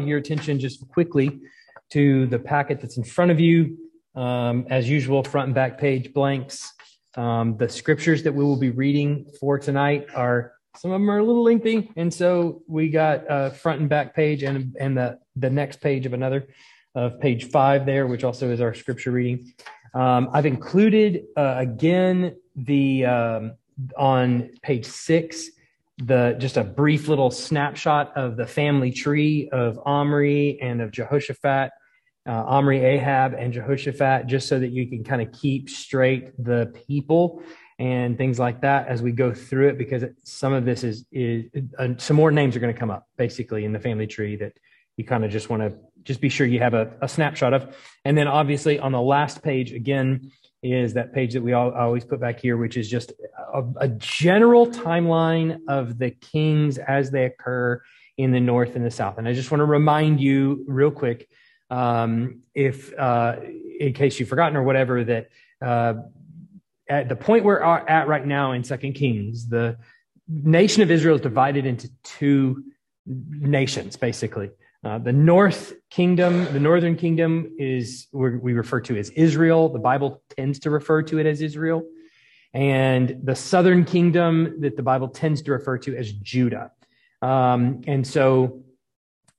your attention just quickly to the packet that's in front of you. Um, as usual, front and back page blanks. Um, the scriptures that we will be reading for tonight are some of them are a little lengthy, and so we got uh, front and back page and and the the next page of another of page five there, which also is our scripture reading. Um, I've included uh, again the um, on page six the just a brief little snapshot of the family tree of Omri and of Jehoshaphat, uh, Omri, Ahab, and Jehoshaphat, just so that you can kind of keep straight the people and things like that as we go through it, because some of this is is uh, some more names are going to come up basically in the family tree that you kind of just want to just be sure you have a, a snapshot of, and then obviously on the last page again is that page that we all, always put back here, which is just a, a, general timeline of the kings as they occur in the north and the south. And I just want to remind you real quick, um, if uh, in case you've forgotten or whatever, that uh, at the point we're at right now in Second Kings, the nation of Israel is divided into two nations, basically. Uh, the north kingdom, the northern kingdom is we refer to as Israel. The Bible tends to refer to it as Israel. And the southern kingdom that the Bible tends to refer to as Judah. Um, and so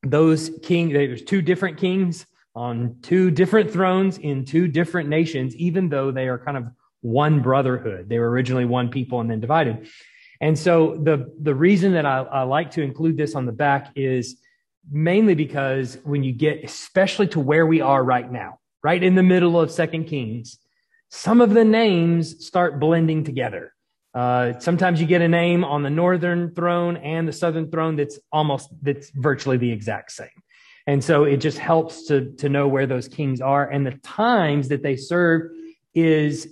those king, there's two different kings on two different thrones in two different nations, even though they are kind of one brotherhood. They were originally one people and then divided. And so the, the reason that I, I like to include this on the back is mainly because when you get especially to where we are right now right in the middle of second kings some of the names start blending together. Uh, sometimes you get a name on the northern throne and the southern throne that's almost that's virtually the exact same. And so it just helps to to know where those kings are. And the times that they serve is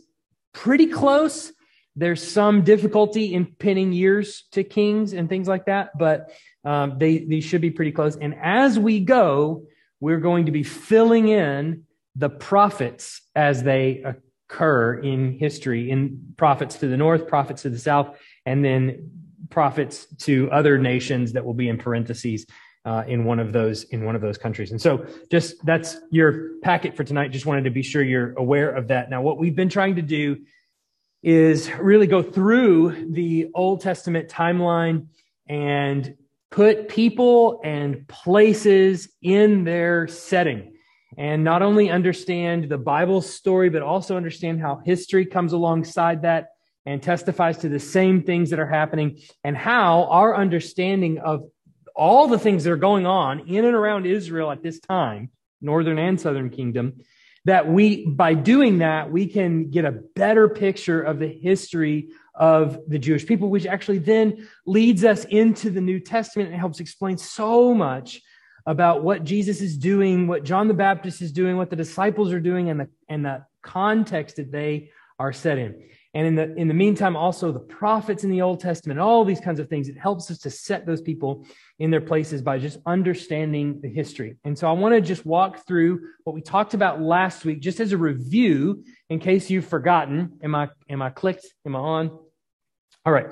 pretty close there's some difficulty in pinning years to kings and things like that but um, they, these should be pretty close. And as we go, we're going to be filling in the prophets as they occur in history in prophets to the north, prophets to the south, and then prophets to other nations that will be in parentheses uh, in one of those in one of those countries. And so, just that's your packet for tonight. Just wanted to be sure you're aware of that. Now, what we've been trying to do is really go through the Old Testament timeline and put people and places in their setting. And not only understand the Bible story, but also understand how history comes alongside that and testifies to the same things that are happening and how our understanding of all the things that are going on in and around Israel at this time, northern and southern kingdom, that we, by doing that, we can get a better picture of the history of the Jewish people, which actually then leads us into the New Testament and helps explain so much about what Jesus is doing, what John the Baptist is doing, what the disciples are doing, and the, and the context that they are set in. And in the, in the meantime, also the prophets in the Old Testament, all these kinds of things, it helps us to set those people in their places by just understanding the history. And so I want to just walk through what we talked about last week, just as a review, in case you've forgotten. Am I, am I clicked? Am I on? All right.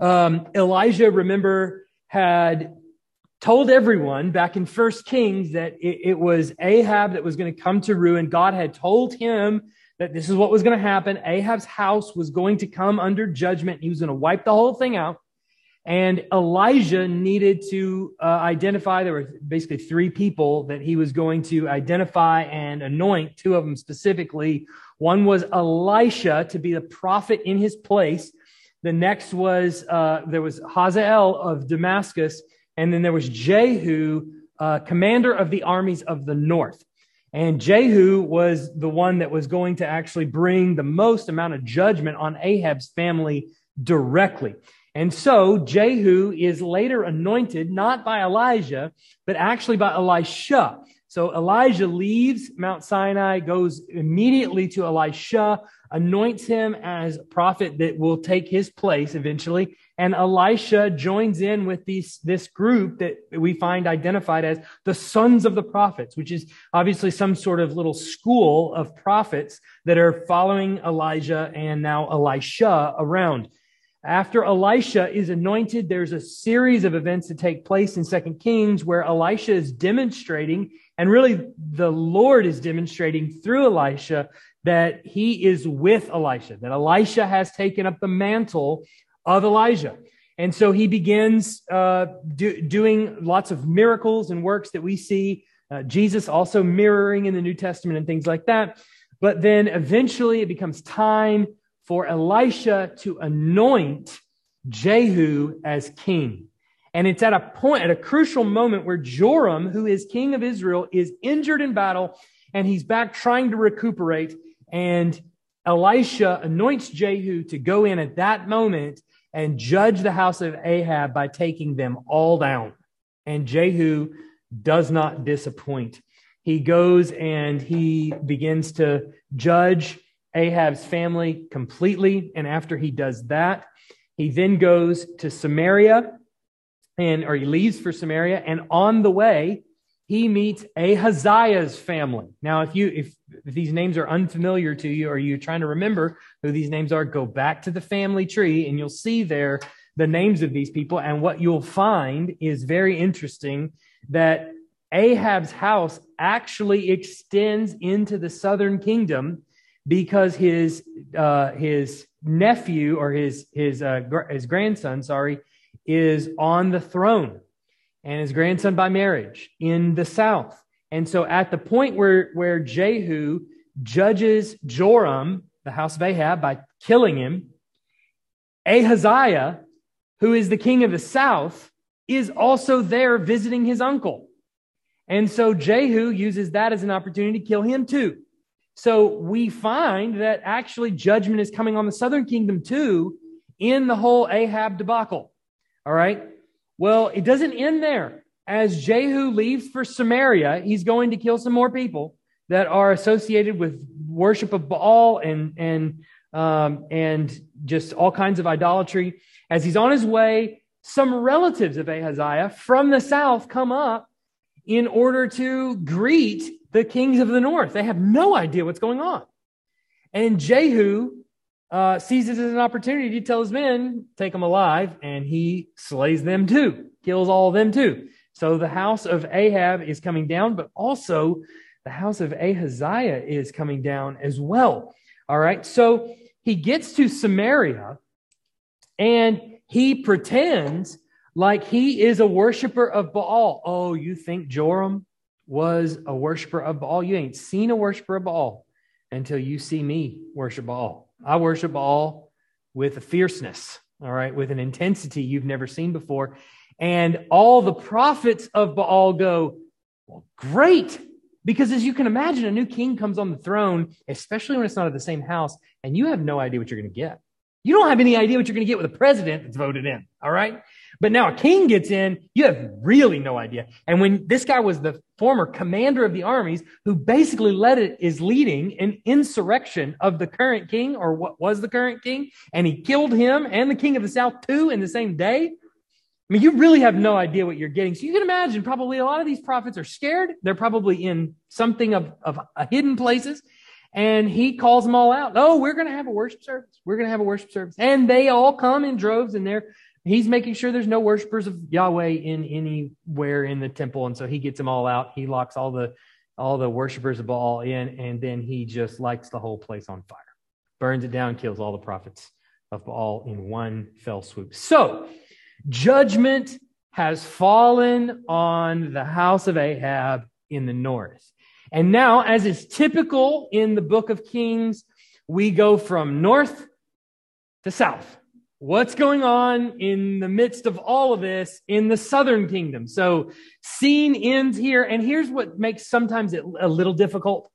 Um, Elijah, remember, had told everyone back in First Kings that it, it was Ahab that was going to come to ruin. God had told him that this is what was going to happen. Ahab's house was going to come under judgment. He was going to wipe the whole thing out. And Elijah needed to uh, identify, there were basically three people that he was going to identify and anoint, two of them specifically. One was Elisha to be the prophet in his place. The next was, uh, there was Hazael of Damascus. And then there was Jehu, uh, commander of the armies of the north. And Jehu was the one that was going to actually bring the most amount of judgment on Ahab's family directly. And so Jehu is later anointed not by Elijah, but actually by Elisha. So Elijah leaves Mount Sinai, goes immediately to Elisha, anoints him as prophet that will take his place eventually. And Elisha joins in with these, this group that we find identified as the sons of the prophets, which is obviously some sort of little school of prophets that are following Elijah and now Elisha around. After Elisha is anointed, there's a series of events that take place in Second Kings where Elisha is demonstrating, and really the Lord is demonstrating through Elisha that he is with Elisha, that Elisha has taken up the mantle of Elijah. And so he begins uh, do, doing lots of miracles and works that we see uh, Jesus also mirroring in the New Testament and things like that. But then eventually it becomes time for Elisha to anoint Jehu as king. And it's at a point, at a crucial moment where Joram, who is king of Israel, is injured in battle and he's back trying to recuperate. And Elisha anoints Jehu to go in at that moment and judge the house of Ahab by taking them all down. And Jehu does not disappoint. He goes and he begins to judge Ahab's family completely. And after he does that, he then goes to Samaria and or he leaves for Samaria. And on the way, he meets Ahaziah's family. Now, if you if, if these names are unfamiliar to you or you're trying to remember who these names are, go back to the family tree and you'll see there the names of these people. And what you'll find is very interesting that Ahab's house actually extends into the southern kingdom because his uh, his nephew or his his uh, his grandson, sorry, is on the throne and his grandson by marriage in the south. And so at the point where, where Jehu judges Joram, the house of Ahab, by killing him, Ahaziah, who is the king of the south, is also there visiting his uncle. And so Jehu uses that as an opportunity to kill him too. So we find that actually judgment is coming on the southern kingdom too in the whole Ahab debacle. All right. Well, it doesn't end there. As Jehu leaves for Samaria, he's going to kill some more people that are associated with worship of Baal and and um, and just all kinds of idolatry. As he's on his way, some relatives of Ahaziah from the south come up in order to greet the kings of the north. They have no idea what's going on. And Jehu uh, sees it as an opportunity to tell his men, take them alive, and he slays them too, kills all of them too. So the house of Ahab is coming down, but also the house of Ahaziah is coming down as well. All right. So he gets to Samaria and he pretends like he is a worshiper of Baal. Oh, you think Joram was a worshiper of Baal? You ain't seen a worshiper of Baal until you see me worship Baal. I worship all with a fierceness, all right, with an intensity you've never seen before. And all the prophets of Baal go, well, great. Because as you can imagine, a new king comes on the throne, especially when it's not at the same house, and you have no idea what you're going to get. You don't have any idea what you're going to get with a president that's voted in. All right. But now a king gets in, you have really no idea. And when this guy was the former commander of the armies who basically led it is leading an insurrection of the current king or what was the current king, and he killed him and the king of the south too in the same day. I mean, you really have no idea what you're getting. So you can imagine probably a lot of these prophets are scared. They're probably in something of, of uh, hidden places. And he calls them all out. Oh, we're going to have a worship service. We're going to have a worship service. And they all come in droves and they're he's making sure there's no worshipers of Yahweh in anywhere in the temple, and so he gets them all out. He locks all the all the worshipers of Baal in, and then he just lights the whole place on fire, burns it down, kills all the prophets of Baal in one fell swoop. So judgment has fallen on the house of Ahab in the north. And now, as is typical in the book of Kings, we go from north to south what's going on in the midst of all of this in the southern kingdom. So scene ends here. And here's what makes sometimes it a little difficult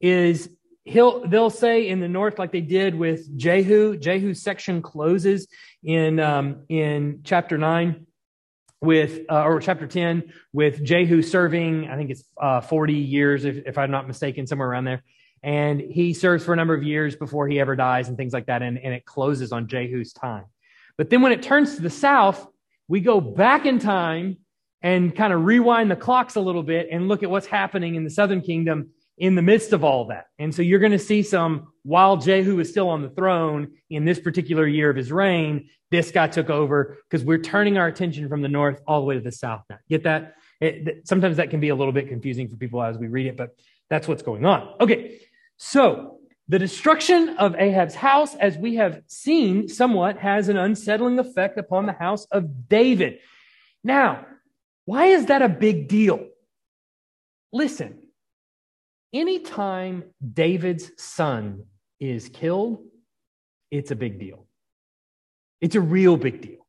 is he'll, they'll say in the north, like they did with Jehu, Jehu's section closes in, um, in chapter nine with, uh, or chapter 10 with Jehu serving, I think it's, uh, 40 years, if, if I'm not mistaken, somewhere around there. And he serves for a number of years before he ever dies and things like that. And, and it closes on Jehu's time. But then when it turns to the south, we go back in time and kind of rewind the clocks a little bit and look at what's happening in the southern kingdom. in the midst of all that. And so you're going to see some, while Jehu is still on the throne in this particular year of his reign, this guy took over because we're turning our attention from the north all the way to the south now. Get that? It, sometimes that can be a little bit confusing for people as we read it, but that's what's going on. Okay. So the destruction of Ahab's house, as we have seen somewhat, has an unsettling effect upon the house of David. Now, why is that a big deal? Listen, anytime David's son is killed, it's a big deal. It's a real big deal.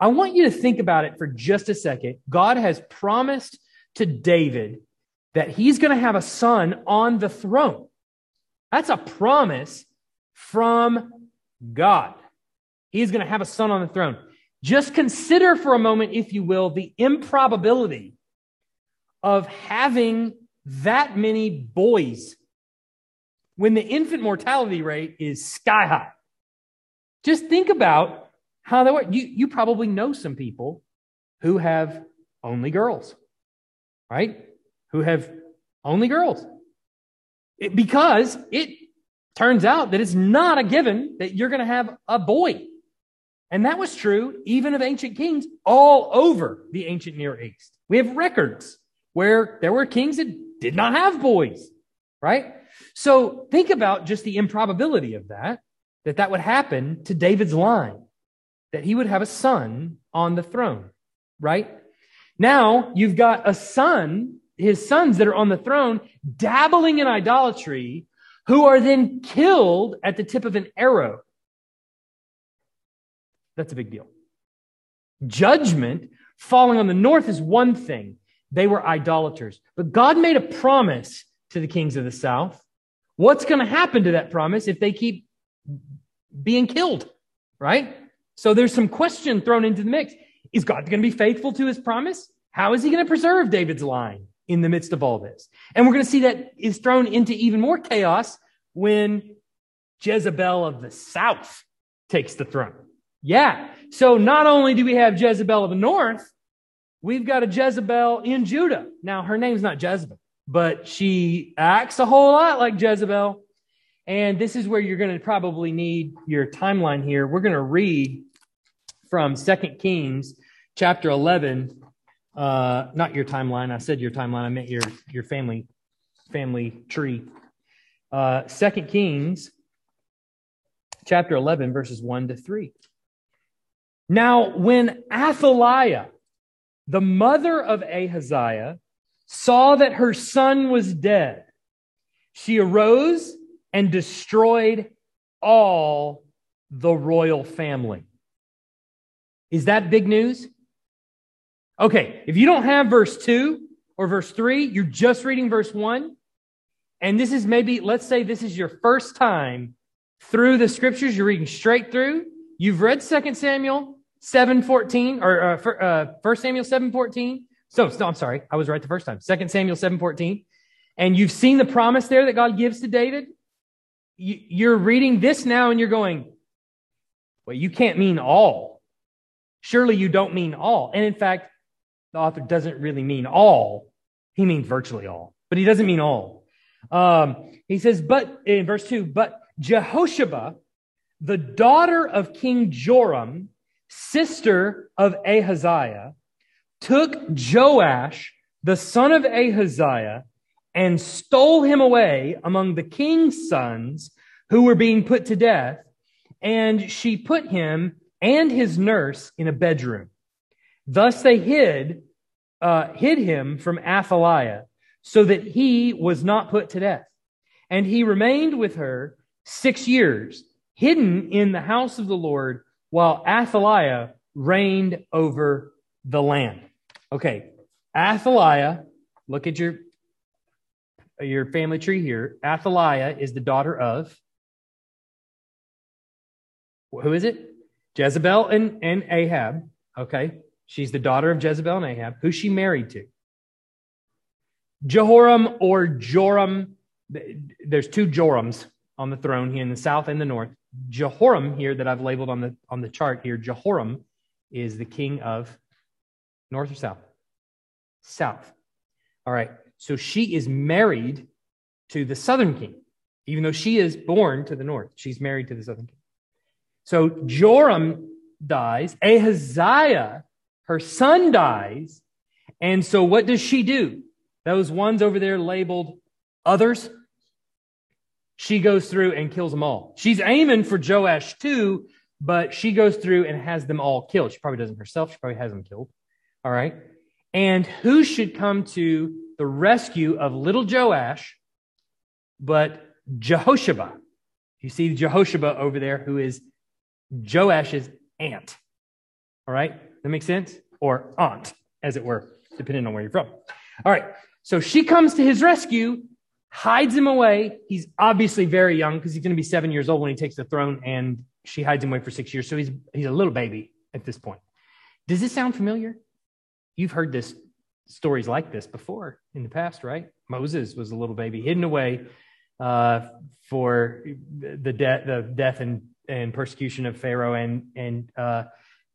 I want you to think about it for just a second. God has promised to David that he's going to have a son on the throne. That's a promise from God. He's going to have a son on the throne. Just consider for a moment, if you will, the improbability of having that many boys when the infant mortality rate is sky high. Just think about how that works. You, you probably know some people who have only girls, right? Who have only girls. It, because it turns out that it's not a given that you're going to have a boy. And that was true even of ancient kings all over the ancient Near East. We have records where there were kings that did not have boys, right? So think about just the improbability of that, that that would happen to David's line, that he would have a son on the throne, right? Now you've got a son, his sons that are on the throne, dabbling in idolatry, who are then killed at the tip of an arrow. That's a big deal. Judgment falling on the north is one thing. They were idolaters. But God made a promise to the kings of the south. What's going to happen to that promise if they keep being killed? Right? So there's some question thrown into the mix. Is God going to be faithful to his promise? How is he going to preserve David's line in the midst of all this? And we're going to see that is thrown into even more chaos when Jezebel of the south takes the throne. Yeah. So not only do we have Jezebel of the north, we've got a Jezebel in Judah. Now, her name's not Jezebel, but she acts a whole lot like Jezebel. And this is where you're going to probably need your timeline here. We're going to read from Second Kings chapter 11. Uh, not your timeline. I said your timeline. I meant your, your family, family tree. Uh, Second Kings chapter 11, verses 1 to 3. Now, when Athaliah, the mother of Ahaziah, saw that her son was dead, she arose and destroyed all the royal family. Is that big news? Okay, if you don't have verse 2 or verse 3, you're just reading verse 1. And this is maybe, let's say this is your first time through the scriptures, you're reading straight through. You've read 2 Samuel, 7.14, or uh, for, uh, 1 Samuel 7.14. So, I'm sorry. I was right the first time. 2 Samuel 7.14. And you've seen the promise there that God gives to David. You, you're reading this now and you're going, well, you can't mean all. Surely you don't mean all. And in fact, the author doesn't really mean all. He means virtually all, but he doesn't mean all. Um, he says, but in verse 2, but Jehosheba, the daughter of King Joram, sister of Ahaziah, took Joash, the son of Ahaziah, and stole him away among the king's sons who were being put to death. And she put him and his nurse in a bedroom. Thus they hid, uh, hid him from Athaliah so that he was not put to death. And he remained with her six years, hidden in the house of the Lord while Athaliah reigned over the land. Okay, Athaliah, look at your, your family tree here. Athaliah is the daughter of, who is it? Jezebel and, and Ahab. Okay, she's the daughter of Jezebel and Ahab. Who's she married to? Jehoram or Joram. There's two Jorams on the throne here in the south and the north. Jehoram here that I've labeled on the on the chart here, Jehoram is the king of north or south? South. All right. So she is married to the southern king, even though she is born to the north. She's married to the southern king. So Joram dies, Ahaziah, her son dies. And so what does she do? Those ones over there labeled others, she goes through and kills them all. She's aiming for Joash too, but she goes through and has them all killed. She probably doesn't herself. She probably has them killed. All right. And who should come to the rescue of little Joash but Jehosheba? You see Jehosheba over there, who is Joash's aunt. All right. That makes sense? Or aunt, as it were, depending on where you're from. All right. So she comes to his rescue, hides him away. He's obviously very young because he's going to be seven years old when he takes the throne, and she hides him away for six years. So he's, he's a little baby at this point. Does this sound familiar? You've heard this stories like this before in the past, right? Moses was a little baby hidden away uh, for the, de- the death and, and persecution of Pharaoh, and and uh,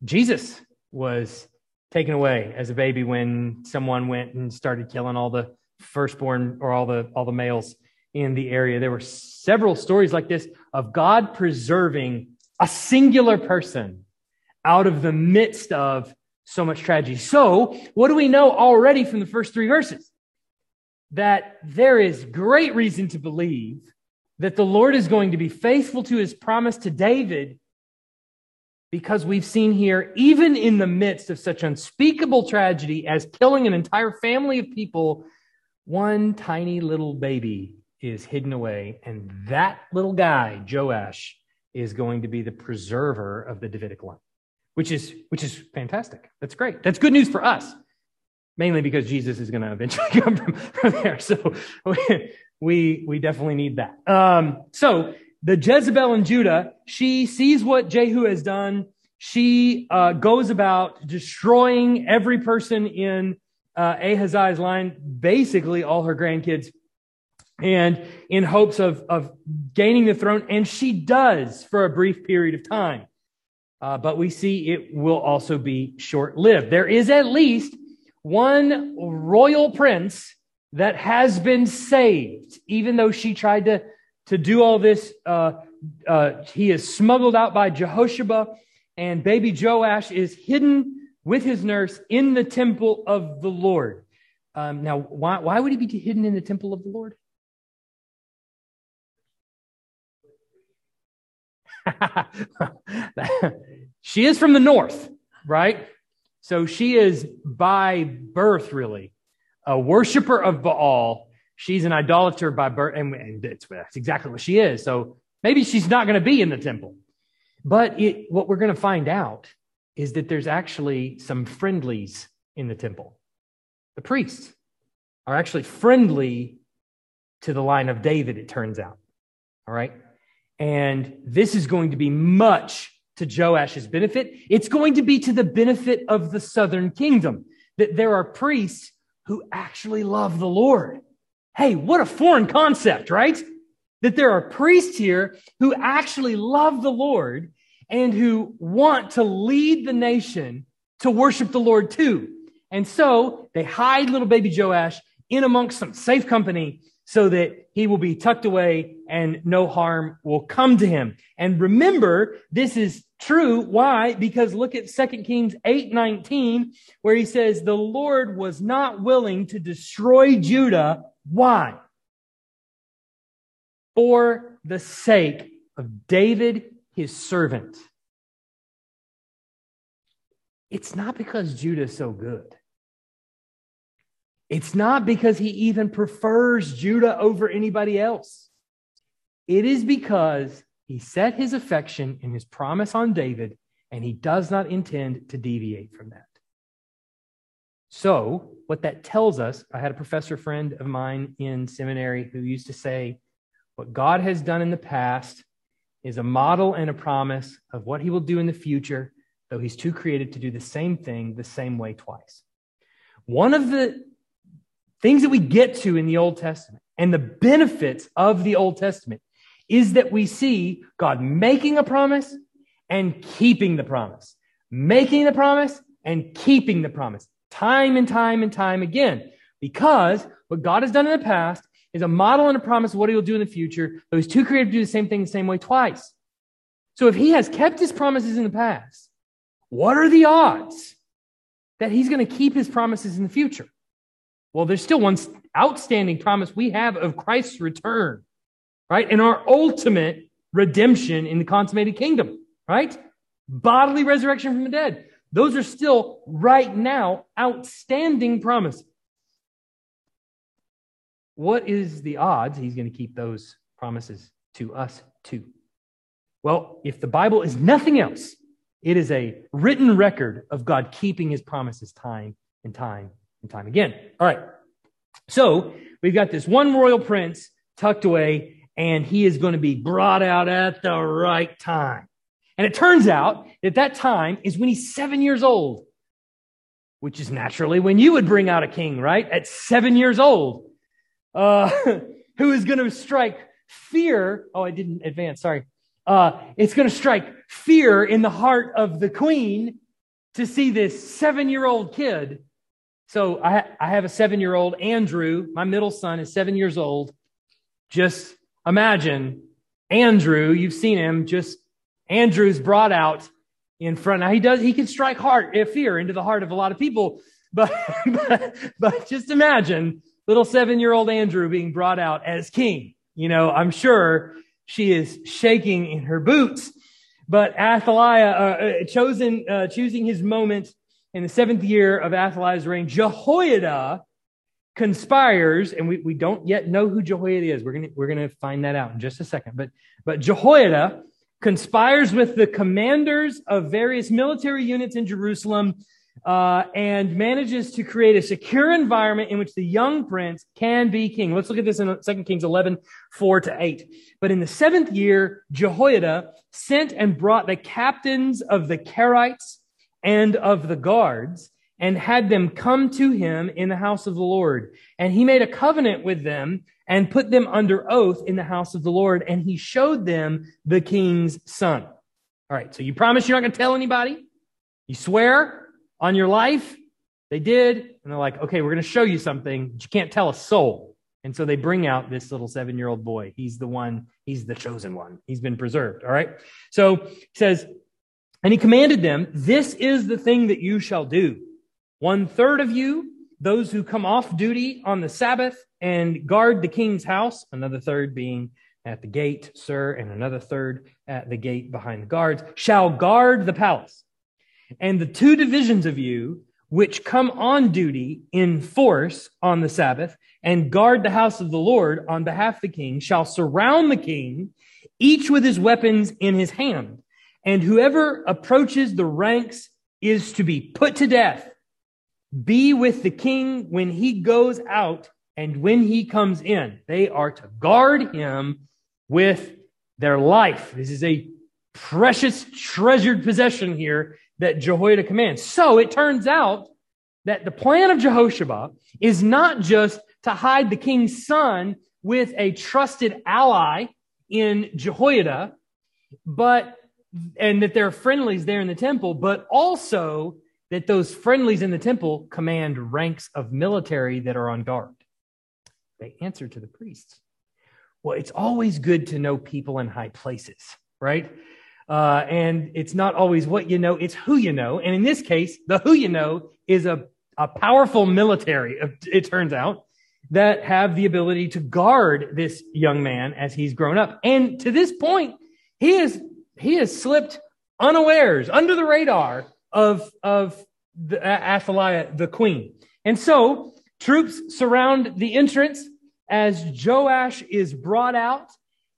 Jesus was taken away as a baby when someone went and started killing all the firstborn or all the all the males in the area. There were several stories like this of God preserving a singular person out of the midst of so much tragedy. So, what do we know already from the first three verses? That there is great reason to believe that the Lord is going to be faithful to his promise to David because we've seen here, even in the midst of such unspeakable tragedy as killing an entire family of people, one tiny little baby is hidden away. And that little guy, Joash, is going to be the preserver of the Davidic line which is which is fantastic. That's great. That's good news for us, mainly because Jesus is going to eventually come from, from there. So we we definitely need that. Um, so the Jezebel in Judah, she sees what Jehu has done. She uh, goes about destroying every person in uh, Ahaziah's line, basically all her grandkids, and in hopes of, of gaining the throne. And she does for a brief period of time uh, but we see it will also be short lived. There is at least one royal prince that has been saved, even though she tried to, to do all this. Uh, uh, he is smuggled out by Jehosheba, and baby Joash is hidden with his nurse in the temple of the Lord. Um, now, why, why would he be hidden in the temple of the Lord? she is from the north, right? So she is by birth, really, a worshiper of Baal. She's an idolater by birth, and it's, that's exactly what she is. So maybe she's not going to be in the temple. But it, what we're going to find out is that there's actually some friendlies in the temple. The priests are actually friendly to the line of David, it turns out. All right. And this is going to be much to Joash's benefit. It's going to be to the benefit of the southern kingdom that there are priests who actually love the Lord. Hey, what a foreign concept, right? That there are priests here who actually love the Lord and who want to lead the nation to worship the Lord too. And so they hide little baby Joash in amongst some safe company so that he will be tucked away and no harm will come to him. And remember, this is true. Why? Because look at 2 Kings 8 19, where he says, The Lord was not willing to destroy Judah. Why? For the sake of David, his servant. It's not because Judah is so good. It's not because he even prefers Judah over anybody else. It is because he set his affection and his promise on David, and he does not intend to deviate from that. So, what that tells us, I had a professor friend of mine in seminary who used to say, What God has done in the past is a model and a promise of what he will do in the future, though he's too creative to do the same thing the same way twice. One of the things that we get to in the Old Testament and the benefits of the Old Testament is that we see God making a promise and keeping the promise, making the promise and keeping the promise time and time and time again. Because what God has done in the past is a model and a promise of what he'll do in the future. Those two created to do the same thing the same way twice. So if he has kept his promises in the past, what are the odds that he's going to keep his promises in the future? Well, there's still one outstanding promise we have of Christ's return, right? And our ultimate redemption in the consummated kingdom, right? Bodily resurrection from the dead. Those are still right now outstanding promises. What is the odds he's going to keep those promises to us too? Well, if the Bible is nothing else, it is a written record of God keeping his promises time and time and time again. All right. So we've got this one royal prince tucked away, and he is going to be brought out at the right time. And it turns out that that time is when he's seven years old, which is naturally when you would bring out a king, right? At seven years old, uh, who is going to strike fear. Oh, I didn't advance. Sorry. Uh, it's going to strike fear in the heart of the queen to see this seven year old kid so I, I have a seven year old, Andrew. My middle son is seven years old. Just imagine Andrew, you've seen him, just Andrew's brought out in front. Now he does, he can strike heart, eh, fear into the heart of a lot of people, but, but, but just imagine little seven year old Andrew being brought out as king. You know, I'm sure she is shaking in her boots, but Athaliah, uh, uh chosen, uh, choosing his moment in the seventh year of Athaliah's reign, Jehoiada conspires, and we, we don't yet know who Jehoiada is. We're gonna we're gonna find that out in just a second. But but Jehoiada conspires with the commanders of various military units in Jerusalem uh, and manages to create a secure environment in which the young prince can be king. Let's look at this in 2 Kings 11, 4 to 8. But in the seventh year, Jehoiada sent and brought the captains of the Carites and of the guards and had them come to him in the house of the Lord. And he made a covenant with them and put them under oath in the house of the Lord. And he showed them the king's son. All right. So you promise you're not going to tell anybody? You swear on your life? They did. And they're like, okay, we're going to show you something. But you can't tell a soul. And so they bring out this little seven year old boy. He's the one, he's the chosen one. He's been preserved. All right. So he says, and he commanded them, This is the thing that you shall do. One third of you, those who come off duty on the Sabbath and guard the king's house, another third being at the gate, Sur, and another third at the gate behind the guards, shall guard the palace. And the two divisions of you, which come on duty in force on the Sabbath and guard the house of the Lord on behalf of the king, shall surround the king, each with his weapons in his hand. And whoever approaches the ranks is to be put to death. Be with the king when he goes out and when he comes in. They are to guard him with their life. This is a precious, treasured possession here that Jehoiada commands. So it turns out that the plan of Jehosheba is not just to hide the king's son with a trusted ally in Jehoiada, but and that there are friendlies there in the temple, but also that those friendlies in the temple command ranks of military that are on guard. They answer to the priests. Well, it's always good to know people in high places, right? Uh, and it's not always what you know, it's who you know. And in this case, the who you know is a, a powerful military, it turns out, that have the ability to guard this young man as he's grown up. And to this point, he is he has slipped unawares under the radar of, of the, Athaliah, the queen. And so troops surround the entrance as Joash is brought out.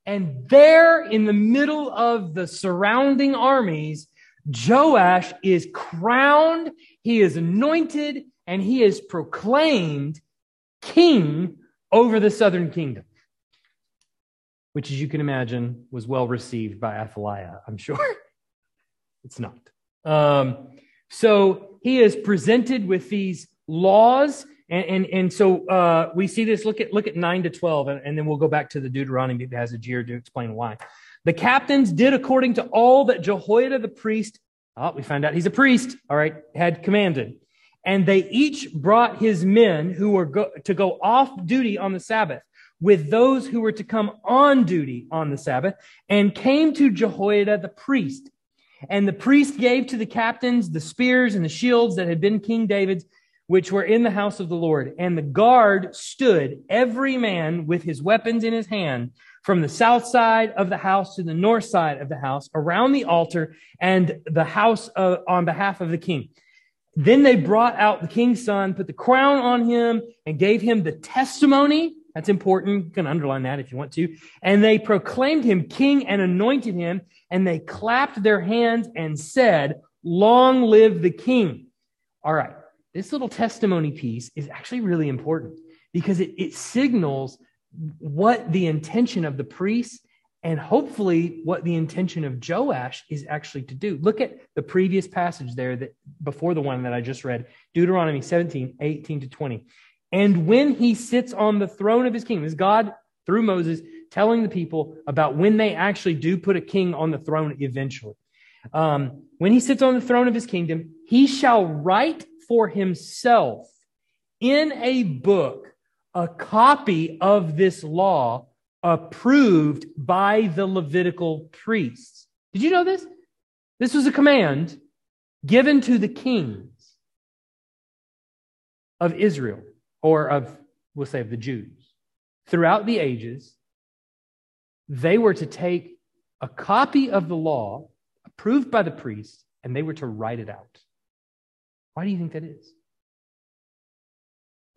And there in the middle of the surrounding armies, Joash is crowned, he is anointed, and he is proclaimed king over the southern kingdom which, as you can imagine, was well received by Athaliah, I'm sure. it's not. Um, so he is presented with these laws. And, and, and so uh, we see this. Look at look at nine to twelve, and, and then we'll go back to the Deuteronomy passage here to explain why. The captains did according to all that Jehoiada the priest, oh, we found out he's a priest, all right, had commanded. And they each brought his men who were go, to go off duty on the Sabbath with those who were to come on duty on the Sabbath and came to Jehoiada the priest. And the priest gave to the captains the spears and the shields that had been King David's, which were in the house of the Lord. And the guard stood, every man with his weapons in his hand, from the south side of the house to the north side of the house, around the altar and the house of, on behalf of the king. Then they brought out the king's son, put the crown on him, and gave him the testimony. That's important. You can underline that if you want to. And they proclaimed him king and anointed him, and they clapped their hands and said, Long live the king. All right. This little testimony piece is actually really important because it, it signals what the intention of the priests and hopefully what the intention of Joash is actually to do. Look at the previous passage there that before the one that I just read, Deuteronomy 17, 18 to 20. And when he sits on the throne of his kingdom, is God through Moses telling the people about when they actually do put a king on the throne eventually. Um, when he sits on the throne of his kingdom, he shall write for himself in a book a copy of this law approved by the Levitical priests. Did you know this? This was a command given to the kings of Israel, or of, we'll say, of the Jews. Throughout the ages, they were to take a copy of the law approved by the priests and they were to write it out. Why do you think that is?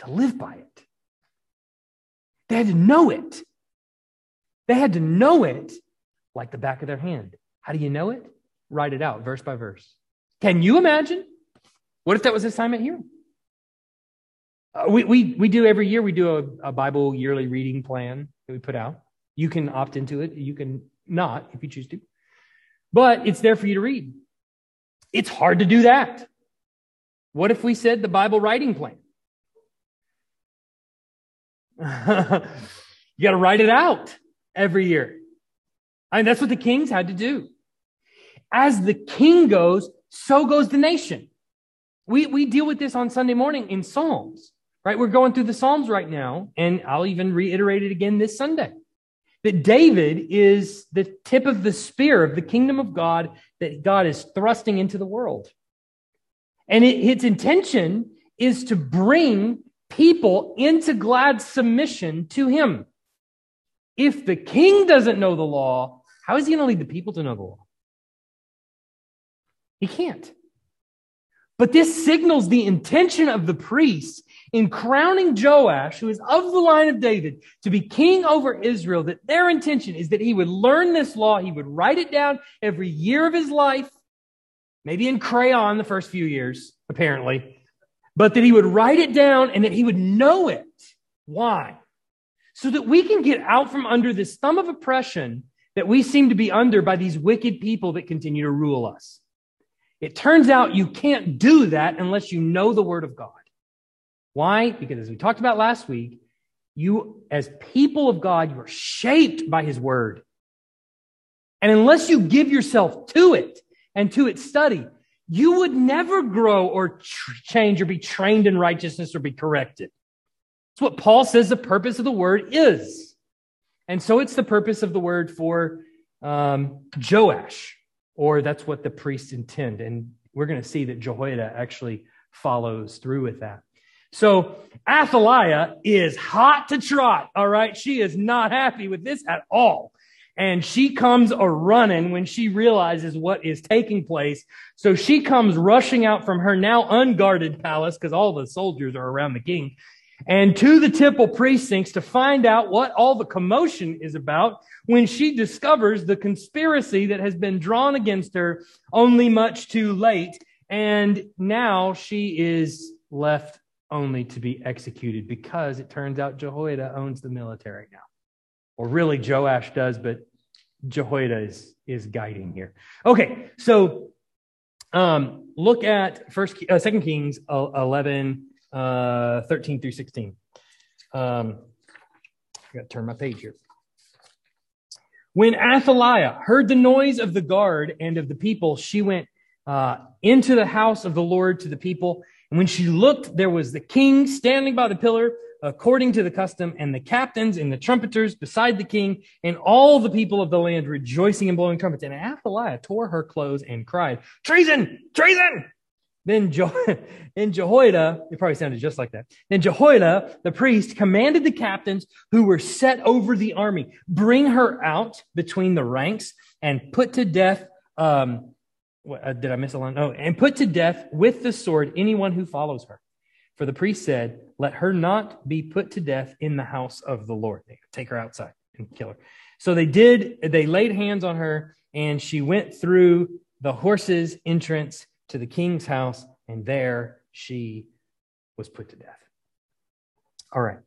To live by it. They had to know it. They had to know it like the back of their hand. How do you know it? Write it out verse by verse. Can you imagine? What if that was assignment here? Uh, we, we, we do every year, we do a, a Bible yearly reading plan that we put out. You can opt into it, you can not if you choose to. But it's there for you to read. It's hard to do that. What if we said the Bible writing plan? you got to write it out every year. I mean, that's what the kings had to do. As the king goes, so goes the nation. We, we deal with this on Sunday morning in Psalms, right? We're going through the Psalms right now, and I'll even reiterate it again this Sunday. That David is the tip of the spear of the kingdom of God that God is thrusting into the world. And it, its intention is to bring people into glad submission to him. If the king doesn't know the law, how is he going to lead the people to know the law? He can't. But this signals the intention of the priests in crowning Joash, who is of the line of David, to be king over Israel, that their intention is that he would learn this law, he would write it down every year of his life, maybe in crayon the first few years, apparently, but that he would write it down and that he would know it. Why? So that we can get out from under this thumb of oppression that we seem to be under by these wicked people that continue to rule us. It turns out you can't do that unless you know the word of God. Why? Because as we talked about last week, you, as people of God, you are shaped by his word. And unless you give yourself to it and to its study, you would never grow or change or be trained in righteousness or be corrected. It's what Paul says the purpose of the word is. And so it's the purpose of the word for um, Joash, or that's what the priests intend. And we're going to see that Jehoiada actually follows through with that. So Athaliah is hot to trot. All right. She is not happy with this at all. And she comes a running when she realizes what is taking place. So she comes rushing out from her now unguarded palace because all the soldiers are around the king and to the temple precincts to find out what all the commotion is about when she discovers the conspiracy that has been drawn against her only much too late. And now she is left only to be executed because it turns out Jehoiada owns the military now. Or really, Joash does, but Jehoiada is, is guiding here. Okay, so um, look at first, uh, Second Kings 11, uh, 13 through 16. Um, I got to turn my page here. When Athaliah heard the noise of the guard and of the people, she went uh, into the house of the Lord to the people. And when she looked, there was the king standing by the pillar according to the custom, and the captains and the trumpeters beside the king, and all the people of the land rejoicing and blowing trumpets. And Athaliah tore her clothes and cried, Treason! Treason! Then, Je- Jehoiada, it probably sounded just like that. Then Jehoiada, the priest, commanded the captains who were set over the army, bring her out between the ranks and put to death, um, what, uh, did I miss a line? Oh, and put to death with the sword anyone who follows her. For the priest said, let her not be put to death in the house of the Lord. Take her outside and kill her. So they did, they laid hands on her and she went through the horse's entrance to the king's house, and there she was put to death. All right.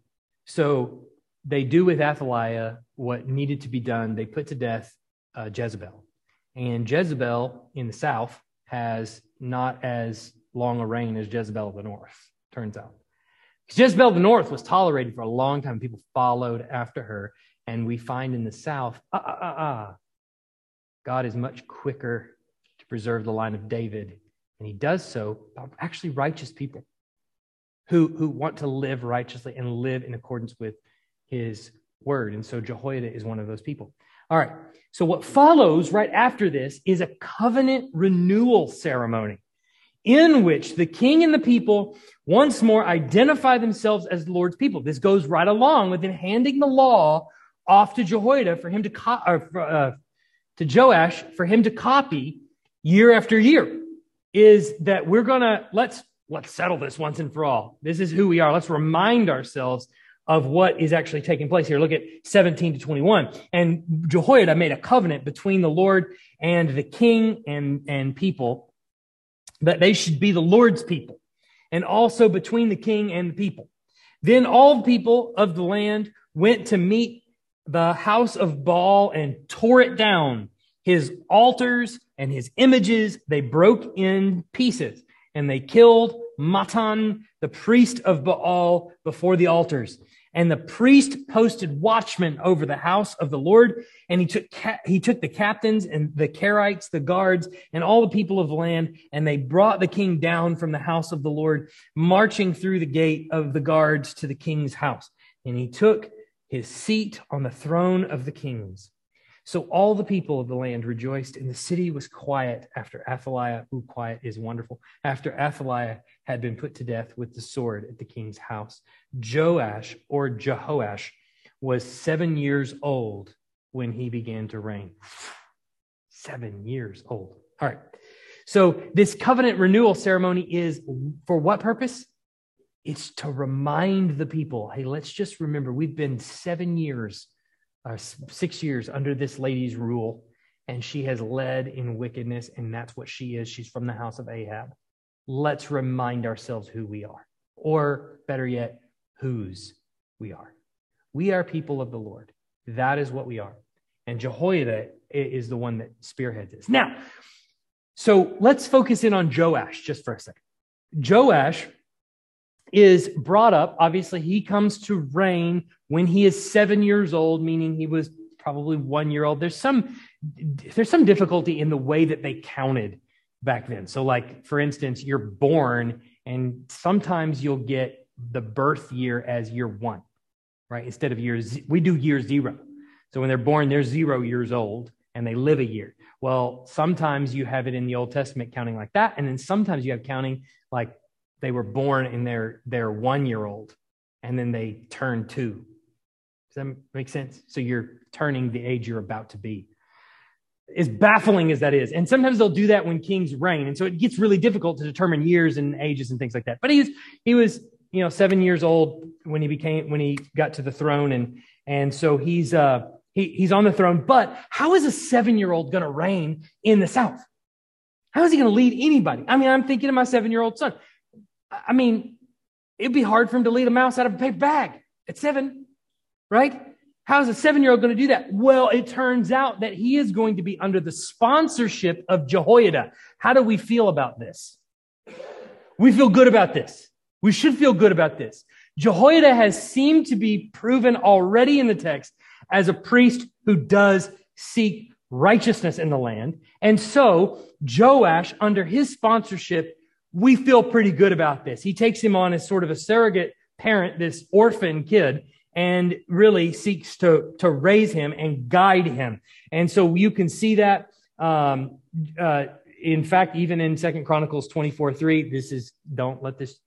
So they do with Athaliah what needed to be done. They put to death uh, Jezebel. And Jezebel in the south has not as long a reign as Jezebel of the north, turns out. Because Jezebel of the north was tolerated for a long time. People followed after her. And we find in the south, ah, ah, ah, ah, God is much quicker to preserve the line of David and he does so by actually righteous people who, who want to live righteously and live in accordance with his word. And so Jehoiada is one of those people. All right. So what follows right after this is a covenant renewal ceremony in which the king and the people once more identify themselves as the Lord's people. This goes right along with him handing the law off to Jehoiada for him to, co- or, uh, to Joash for him to copy year after year is that we're going to let's let's settle this once and for all. This is who we are. Let's remind ourselves of what is actually taking place here. Look at 17 to 21. And Jehoiada made a covenant between the Lord and the king and, and people that they should be the Lord's people and also between the king and the people. Then all the people of the land went to meet the house of Baal and tore it down his altars and his images they broke in pieces and they killed Mattan, the priest of Baal, before the altars. And the priest posted watchmen over the house of the Lord, and he took he took the captains and the Carites, the guards, and all the people of the land, and they brought the king down from the house of the Lord, marching through the gate of the guards to the king's house. And he took his seat on the throne of the kings. So all the people of the land rejoiced, and the city was quiet after Athaliah, who quiet is wonderful, after Athaliah had been put to death with the sword at the king's house. Joash, or Jehoash, was seven years old when he began to reign. Seven years old. All right. So this covenant renewal ceremony is for what purpose? It's to remind the people hey, let's just remember we've been seven years uh, six years under this lady's rule, and she has led in wickedness, and that's what she is. She's from the house of Ahab. Let's remind ourselves who we are, or better yet, whose we are. We are people of the Lord. That is what we are. And Jehoiada is the one that spearheads this. Now, so let's focus in on Joash just for a second. Joash is brought up. Obviously, he comes to reign when he is seven years old, meaning he was probably one year old. There's some there's some difficulty in the way that they counted back then. So, like for instance, you're born, and sometimes you'll get the birth year as year one, right? Instead of years, we do year zero. So when they're born, they're zero years old and they live a year. Well, sometimes you have it in the Old Testament counting like that, and then sometimes you have counting like they were born in their their one year old and then they turn two does that make sense so you're turning the age you're about to be as baffling as that is. And sometimes they'll do that when kings reign. And so it gets really difficult to determine years and ages and things like that. But he was he was you know seven years old when he became when he got to the throne. And and so he's uh he, he's on the throne. But how is a seven year old going to reign in the south? How is he going to lead anybody? I mean i'm thinking of my seven year old son I mean, it'd be hard for him to lead a mouse out of a paper bag at seven, right? How is a seven year old going to do that? Well, it turns out that he is going to be under the sponsorship of Jehoiada. How do we feel about this? We feel good about this. We should feel good about this. Jehoiada has seemed to be proven already in the text as a priest who does seek righteousness in the land. And so Joash, under his sponsorship, we feel pretty good about this. He takes him on as sort of a surrogate parent this orphan kid and really seeks to, to raise him and guide him. And so you can see that. Um, uh, in fact, even in Second Chronicles 24 3, this is, don't let this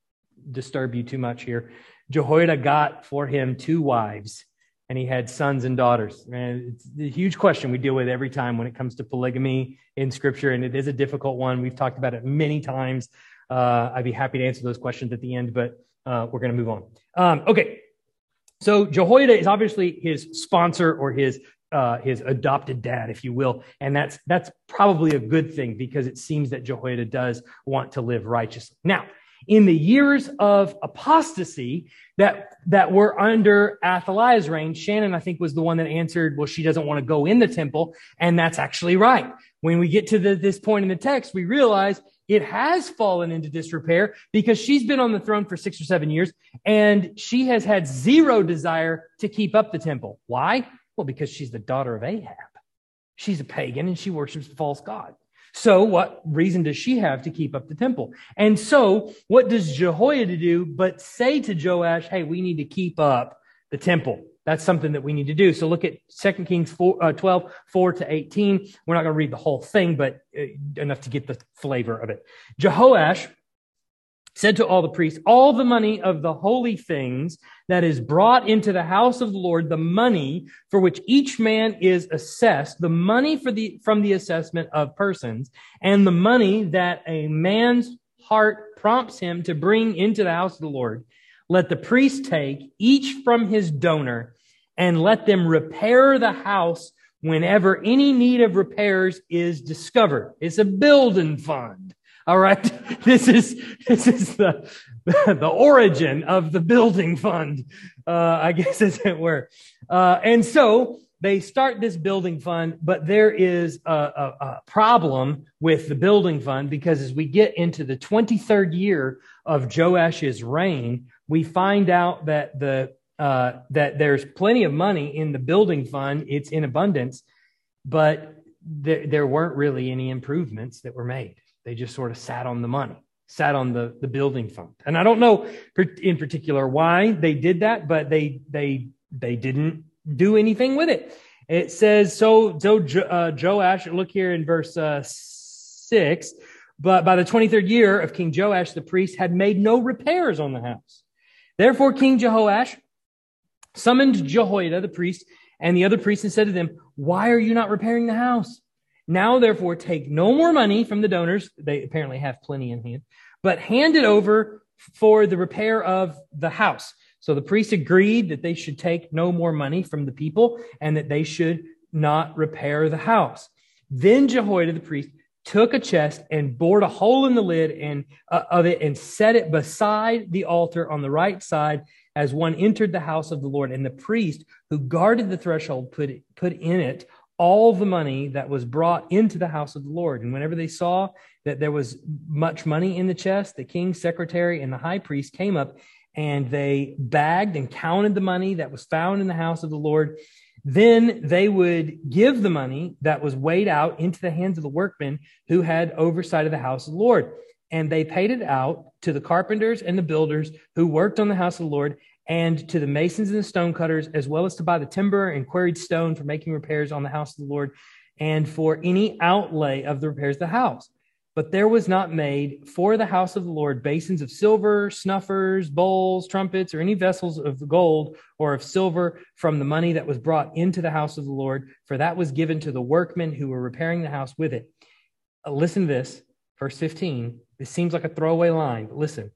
disturb you too much here. Jehoiada got for him two wives and he had sons and daughters. And it's a huge question we deal with every time when it comes to polygamy in scripture. And it is a difficult one. We've talked about it many times. Uh, I'd be happy to answer those questions at the end, but uh, we're going to move on. Um, okay. So Jehoiada is obviously his sponsor or his uh, his adopted dad, if you will, and that's that's probably a good thing because it seems that Jehoiada does want to live righteously. Now, in the years of apostasy that that were under Athaliah's reign, Shannon I think was the one that answered, well, she doesn't want to go in the temple, and that's actually right. When we get to the, this point in the text, we realize it has fallen into disrepair because she's been on the throne for six or seven years and she has had zero desire to keep up the temple. Why? Well, because she's the daughter of Ahab. She's a pagan and she worships the false god. So what reason does she have to keep up the temple? And so what does Jehoiada do but say to Joash, hey, we need to keep up the temple. That's something that we need to do. So look at 2 Kings 4, uh, 12, 4 to 18. We're not going to read the whole thing, but uh, enough to get the flavor of it. Jehoash said to all the priests, all the money of the holy things that is brought into the house of the Lord, the money for which each man is assessed, the money for the, from the assessment of persons, and the money that a man's heart prompts him to bring into the house of the Lord, let the priest take each from his donor and let them repair the house whenever any need of repairs is discovered. It's a building fund. All right. This is, this is the, the origin of the building fund, uh, I guess, as it were. Uh, and so they start this building fund, but there is a, a, a, problem with the building fund because as we get into the 23rd year of Joash's reign, we find out that the uh, that there's plenty of money in the building fund; it's in abundance, but there, there weren't really any improvements that were made. They just sort of sat on the money, sat on the, the building fund. And I don't know in particular why they did that, but they, they, they didn't do anything with it. It says, so, so uh, Joash, look here in verse uh, six, but by the 23rd year of King Joash, the priest had made no repairs on the house. Therefore, King Jehoash summoned Jehoiada, the priest, and the other priests and said to them, Why are you not repairing the house? Now, therefore, take no more money from the donors. They apparently have plenty in hand, but hand it over for the repair of the house. So the priests agreed that they should take no more money from the people and that they should not repair the house. Then Jehoiada the priest took a chest and bored a hole in the lid and uh, of it and set it beside the altar on the right side as one entered the house of the Lord. And the priest who guarded the threshold put put in it all the money that was brought into the house of the Lord. And whenever they saw that there was much money in the chest, the king's secretary and the high priest came up and they bagged and counted the money that was found in the house of the Lord. Then they would give the money that was weighed out into the hands of the workmen who had oversight of the house of the Lord. And they paid it out to the carpenters and the builders who worked on the house of the Lord and to the masons and the stonecutters, as well as to buy the timber and quarried stone for making repairs on the house of the Lord, and for any outlay of the repairs of the house. But there was not made for the house of the Lord basins of silver, snuffers, bowls, trumpets, or any vessels of gold or of silver from the money that was brought into the house of the Lord, for that was given to the workmen who were repairing the house with it. Uh, listen to this, verse 15. This seems like a throwaway line, but listen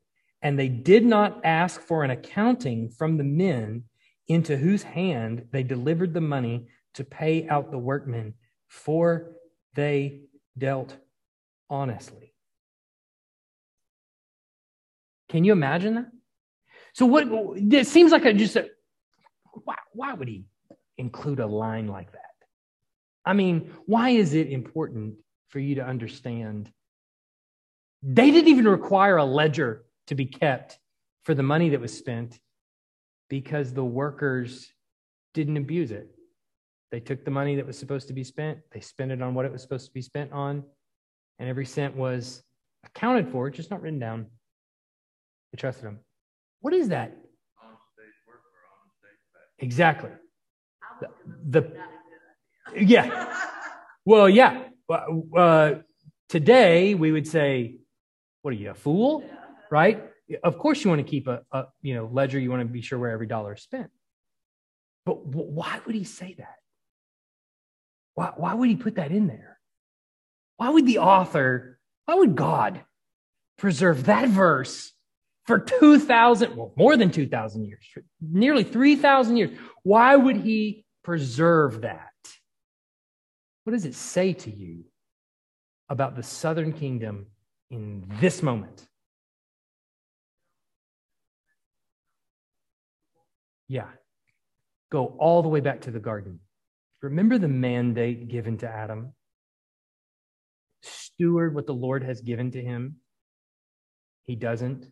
and they did not ask for an accounting from the men into whose hand they delivered the money to pay out the workmen, for they dealt honestly. Can you imagine that? So what it seems like a just a, why, why would he include a line like that? I mean, why is it important for you to understand? They didn't even require a ledger to be kept for the money that was spent because the workers didn't abuse it. They took the money that was supposed to be spent, they spent it on what it was supposed to be spent on, and every cent was accounted for, just not written down. They trusted him. What is that? Exactly. The, the yeah. Well, yeah. Uh, today we would say, "What are you, a fool?" Right? Of course, you want to keep a, a you know ledger. You want to be sure where every dollar is spent. But why would he say that? Why, why would he put that in there? Why would the author, why would God preserve that verse for 2,000, well, more than 2,000 years, nearly 3,000 years? Why would he preserve that? What does it say to you about the southern kingdom in this moment? Yeah. Go all the way back to the garden. Remember the mandate given to Adam? Steward what the Lord has given to him. He doesn't.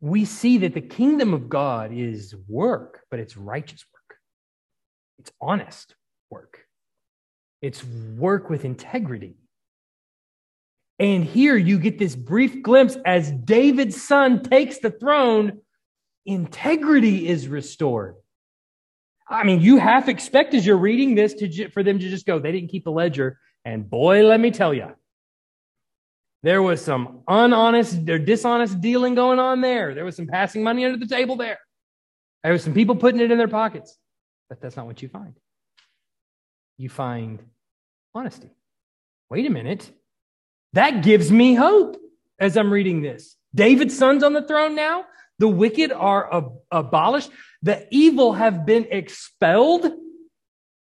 We see that the kingdom of God is work, but it's righteous work. It's honest work. It's work with integrity. And here you get this brief glimpse as David's son takes the throne, integrity is restored. I mean, you half expect as you're reading this to, for them to just go, they didn't keep a ledger. And boy, let me tell you, there was some unhonest or dishonest dealing going on there. There was some passing money under the table there. There was some people putting it in their pockets. But that's not what you find. You find honesty. Wait a minute. That gives me hope as I'm reading this. David's son's on the throne now. The wicked are ab- abolished. The evil have been expelled.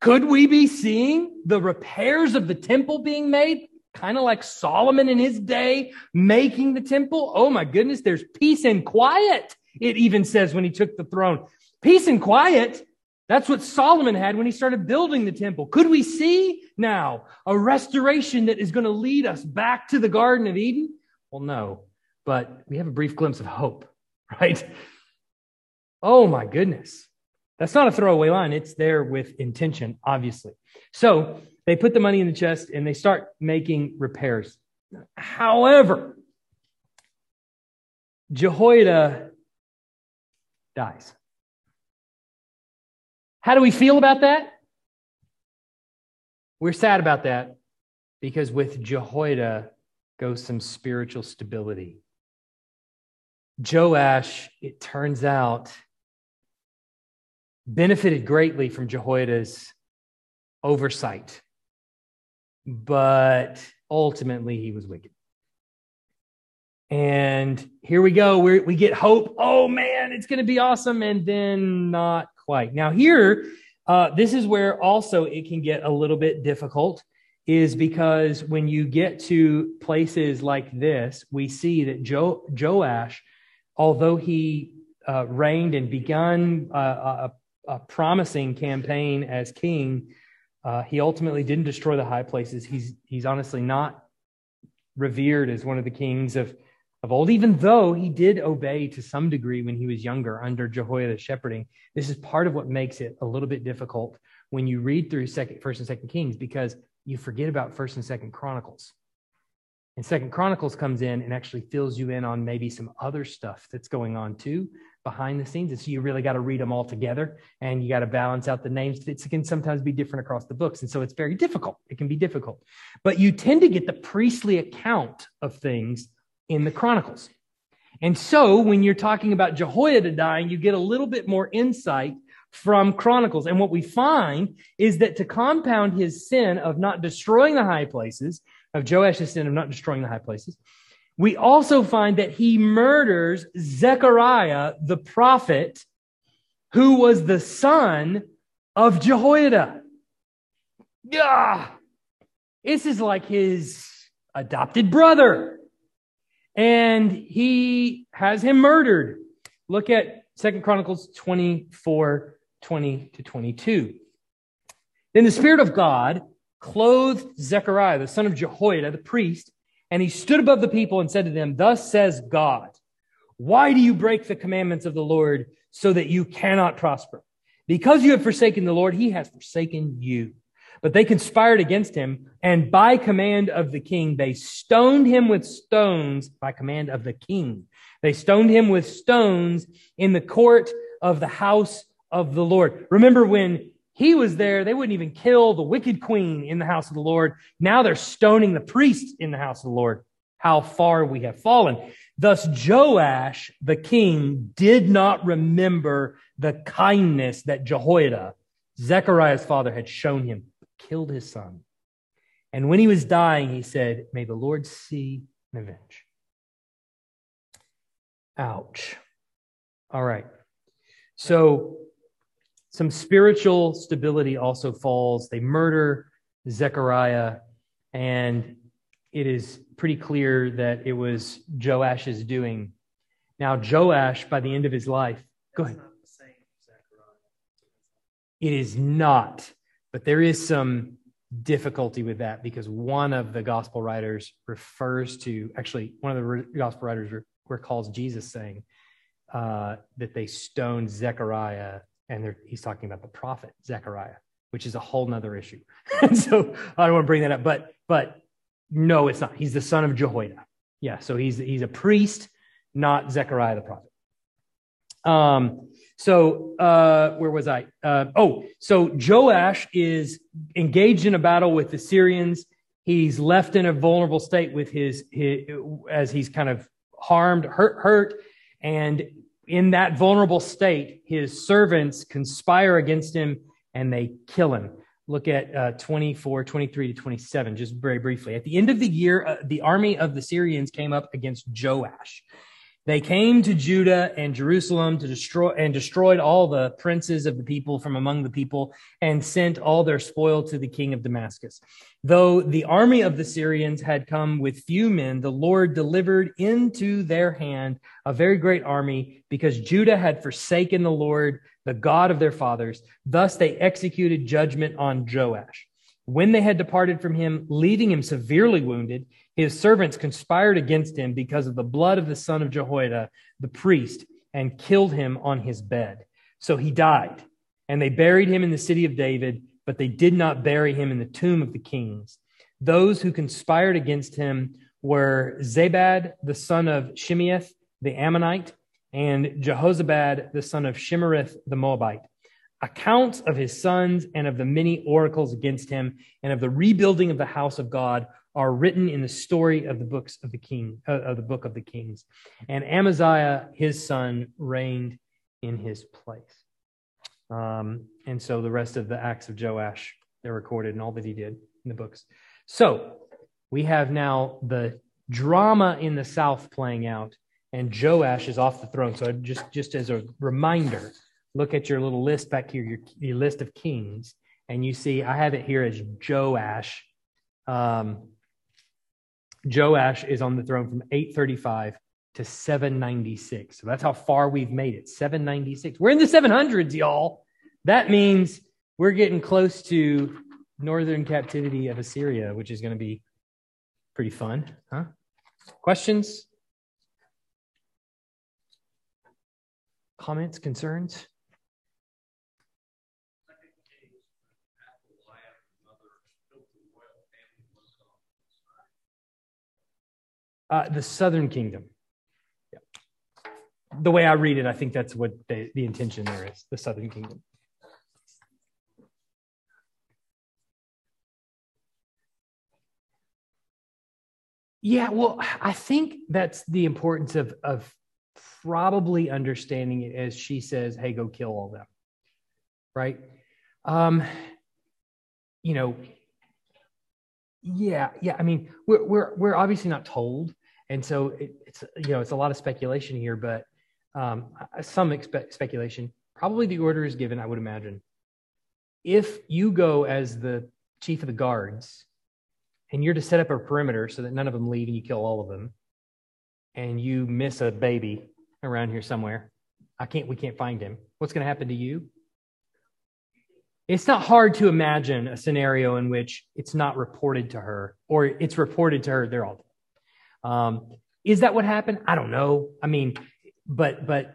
Could we be seeing the repairs of the temple being made? Kind of like Solomon in his day making the temple. Oh my goodness, there's peace and quiet. It even says when he took the throne, peace and quiet. That's what Solomon had when he started building the temple. Could we see now a restoration that is going to lead us back to the Garden of Eden? Well, no, but we have a brief glimpse of hope right? Oh my goodness. That's not a throwaway line. It's there with intention, obviously. So they put the money in the chest and they start making repairs. However, Jehoiada dies. How do we feel about that? We're sad about that because with Jehoiada goes some spiritual stability. Joash, it turns out, benefited greatly from Jehoiada's oversight, but ultimately he was wicked. And here we go. we we get hope. Oh man, it's going to be awesome. And then not quite. Now, here, uh, this is where also it can get a little bit difficult, is because when you get to places like this, we see that jo- Joash although he uh, reigned and begun a, a, a, promising campaign as king, uh, he ultimately didn't destroy the high places. He's, he's honestly not revered as one of the kings of, of old, even though he did obey to some degree when he was younger under Jehoiada's shepherding. This is part of what makes it a little bit difficult when you read through second, First and Second Kings because you forget about First and Second Chronicles. And Second Chronicles comes in and actually fills you in on maybe some other stuff that's going on too behind the scenes. And so you really got to read them all together and you got to balance out the names. It can sometimes be different across the books. And so it's very difficult. It can be difficult. But you tend to get the priestly account of things in the Chronicles. And so when you're talking about Jehoiada dying, you get a little bit more insight from Chronicles. And what we find is that to compound his sin of not destroying the high places, of Joash's sin of not destroying the high places. We also find that he murders Zechariah, the prophet, who was the son of Jehoiada. Yeah. This is like his adopted brother. And he has him murdered. Look at Second Chronicles 24, 20 to 22. Then the Spirit of God clothed Zechariah, the son of Jehoiada, the priest, and he stood above the people and said to them, Thus says God, why do you break the commandments of the Lord so that you cannot prosper? Because you have forsaken the Lord, he has forsaken you. But they conspired against him, and by command of the king, they stoned him with stones by command of the king. They stoned him with stones in the court of the house of the Lord. Remember when he was there, they wouldn't even kill the wicked queen in the house of the Lord. Now they're stoning the priest in the house of the Lord. How far we have fallen. Thus, Joash, the king, did not remember the kindness that Jehoiada, Zechariah's father, had shown him, killed his son. And when he was dying, he said, May the Lord see and avenge. Ouch. All right. So, some spiritual stability also falls. They murder Zechariah, and it is pretty clear that it was Joash's doing. Now, Joash, by the end of his life, go ahead. It is not, but there is some difficulty with that because one of the gospel writers refers to actually one of the gospel writers recalls Jesus saying uh, that they stoned Zechariah, and he's talking about the prophet Zechariah, which is a whole nother issue. so I don't want to bring that up, but but no, it's not. He's the son of Jehoiada. Yeah, so he's he's a priest, not Zechariah the prophet. Um, so uh, where was I? Uh, oh, so Joash is engaged in a battle with the Syrians. He's left in a vulnerable state with his, his as he's kind of harmed, hurt, hurt, and in that vulnerable state, his servants conspire against him and they kill him. Look at uh, 24, 23 to 27, just very briefly. At the end of the year, uh, the army of the Syrians came up against Joash they came to Judah and Jerusalem to destroy and destroyed all the princes of the people from among the people and sent all their spoil to the king of Damascus. Though the army of the Syrians had come with few men, the Lord delivered into their hand a very great army because Judah had forsaken the Lord, the God of their fathers. Thus they executed judgment on Joash. When they had departed from him, leaving him severely wounded, his servants conspired against him because of the blood of the son of Jehoiada, the priest, and killed him on his bed. So he died, and they buried him in the city of David, but they did not bury him in the tomb of the kings. Those who conspired against him were Zabad, the son of Shimeath, the Ammonite, and Jehozabad, the son of Shimrith, the Moabite. Accounts of his sons and of the many oracles against him and of the rebuilding of the house of God are written in the story of the books of the king uh, of the book of the kings. And amaziah his son reigned in his place. Um, and so the rest of the acts of joash they're recorded and all that he did in the books. So we have now the drama in the south playing out and joash is off the throne. So just just as a reminder look at your little list back here your, your list of kings and you see i have it here as joash. Um, Joash is on the throne from 835 to 796. So that's how far we've made it 796. We're in the 700s, y'all. That means we're getting close to northern captivity of Assyria, which is going to be pretty fun. Huh? Questions? Comments, concerns? Uh, the southern kingdom. Yeah. The way I read it, I think that's what the, the intention there is the southern kingdom. Yeah, well, I think that's the importance of, of probably understanding it as she says, hey, go kill all them. Right? Um, you know, yeah, yeah. I mean, we're we're we're obviously not told and so it, it's you know it's a lot of speculation here, but um, some expe- speculation. Probably the order is given, I would imagine. If you go as the chief of the guards, and you're to set up a perimeter so that none of them leave and you kill all of them, and you miss a baby around here somewhere, I can't. We can't find him. What's going to happen to you? It's not hard to imagine a scenario in which it's not reported to her, or it's reported to her. They're all um, is that what happened? I don't know. I mean, but but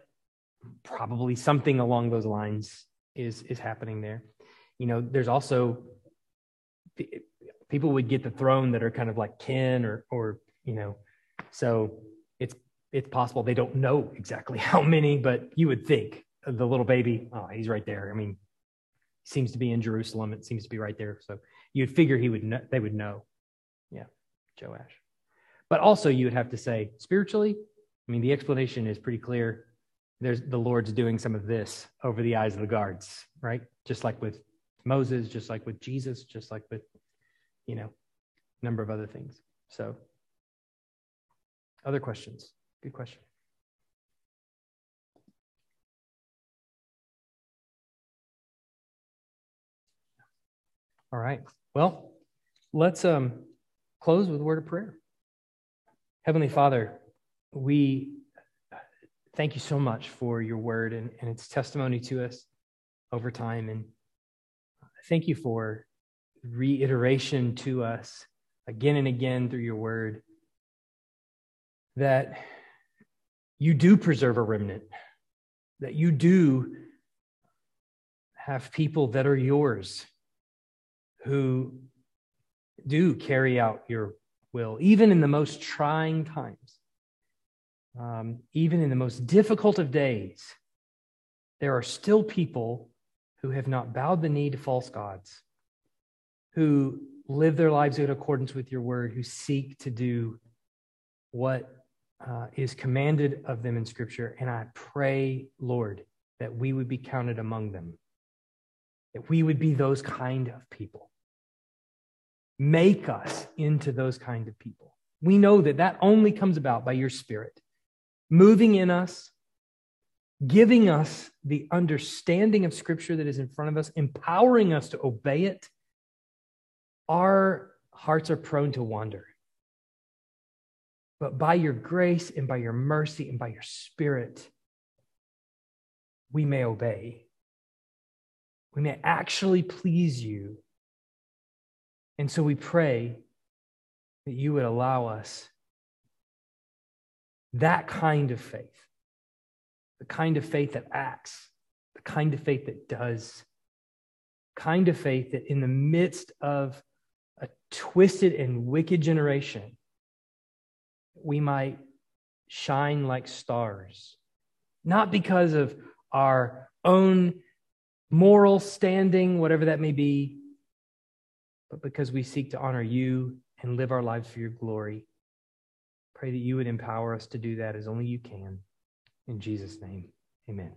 probably something along those lines is is happening there. You know, there's also people would get the throne that are kind of like kin or or you know, so it's it's possible they don't know exactly how many, but you would think the little baby, oh, he's right there. I mean, seems to be in Jerusalem. It seems to be right there. So you'd figure he would know, they would know. Yeah, Joash. But also you would have to say spiritually, I mean, the explanation is pretty clear. There's the Lord's doing some of this over the eyes of the guards, right? Just like with Moses, just like with Jesus, just like with, you know, a number of other things. So, other questions? Good question. All right. Well, let's um, close with a word of prayer. Heavenly Father, we thank you so much for your word and, and its testimony to us over time. And thank you for reiteration to us again and again through your word that you do preserve a remnant, that you do have people that are yours who do carry out your will, even in the most trying times, um, even in the most difficult of days. There are still people who have not bowed the knee to false gods, who live their lives in accordance with your word, who seek to do what uh, is commanded of them in Scripture. And I pray, Lord, that we would be counted among them, that we would be those kind of people. Make us into those kind of people. We know that that only comes about by your Spirit moving in us, giving us the understanding of Scripture that is in front of us, empowering us to obey it. Our hearts are prone to wander. But by your grace and by your mercy and by your Spirit, we may obey. We may actually please you and so we pray that you would allow us that kind of faith, the kind of faith that acts, the kind of faith that does, kind of faith that in the midst of a twisted and wicked generation, we might shine like stars, not because of our own moral standing, whatever that may be, but because we seek to honor you and live our lives for your glory. Pray that you would empower us to do that as only you can. In Jesus' name, amen.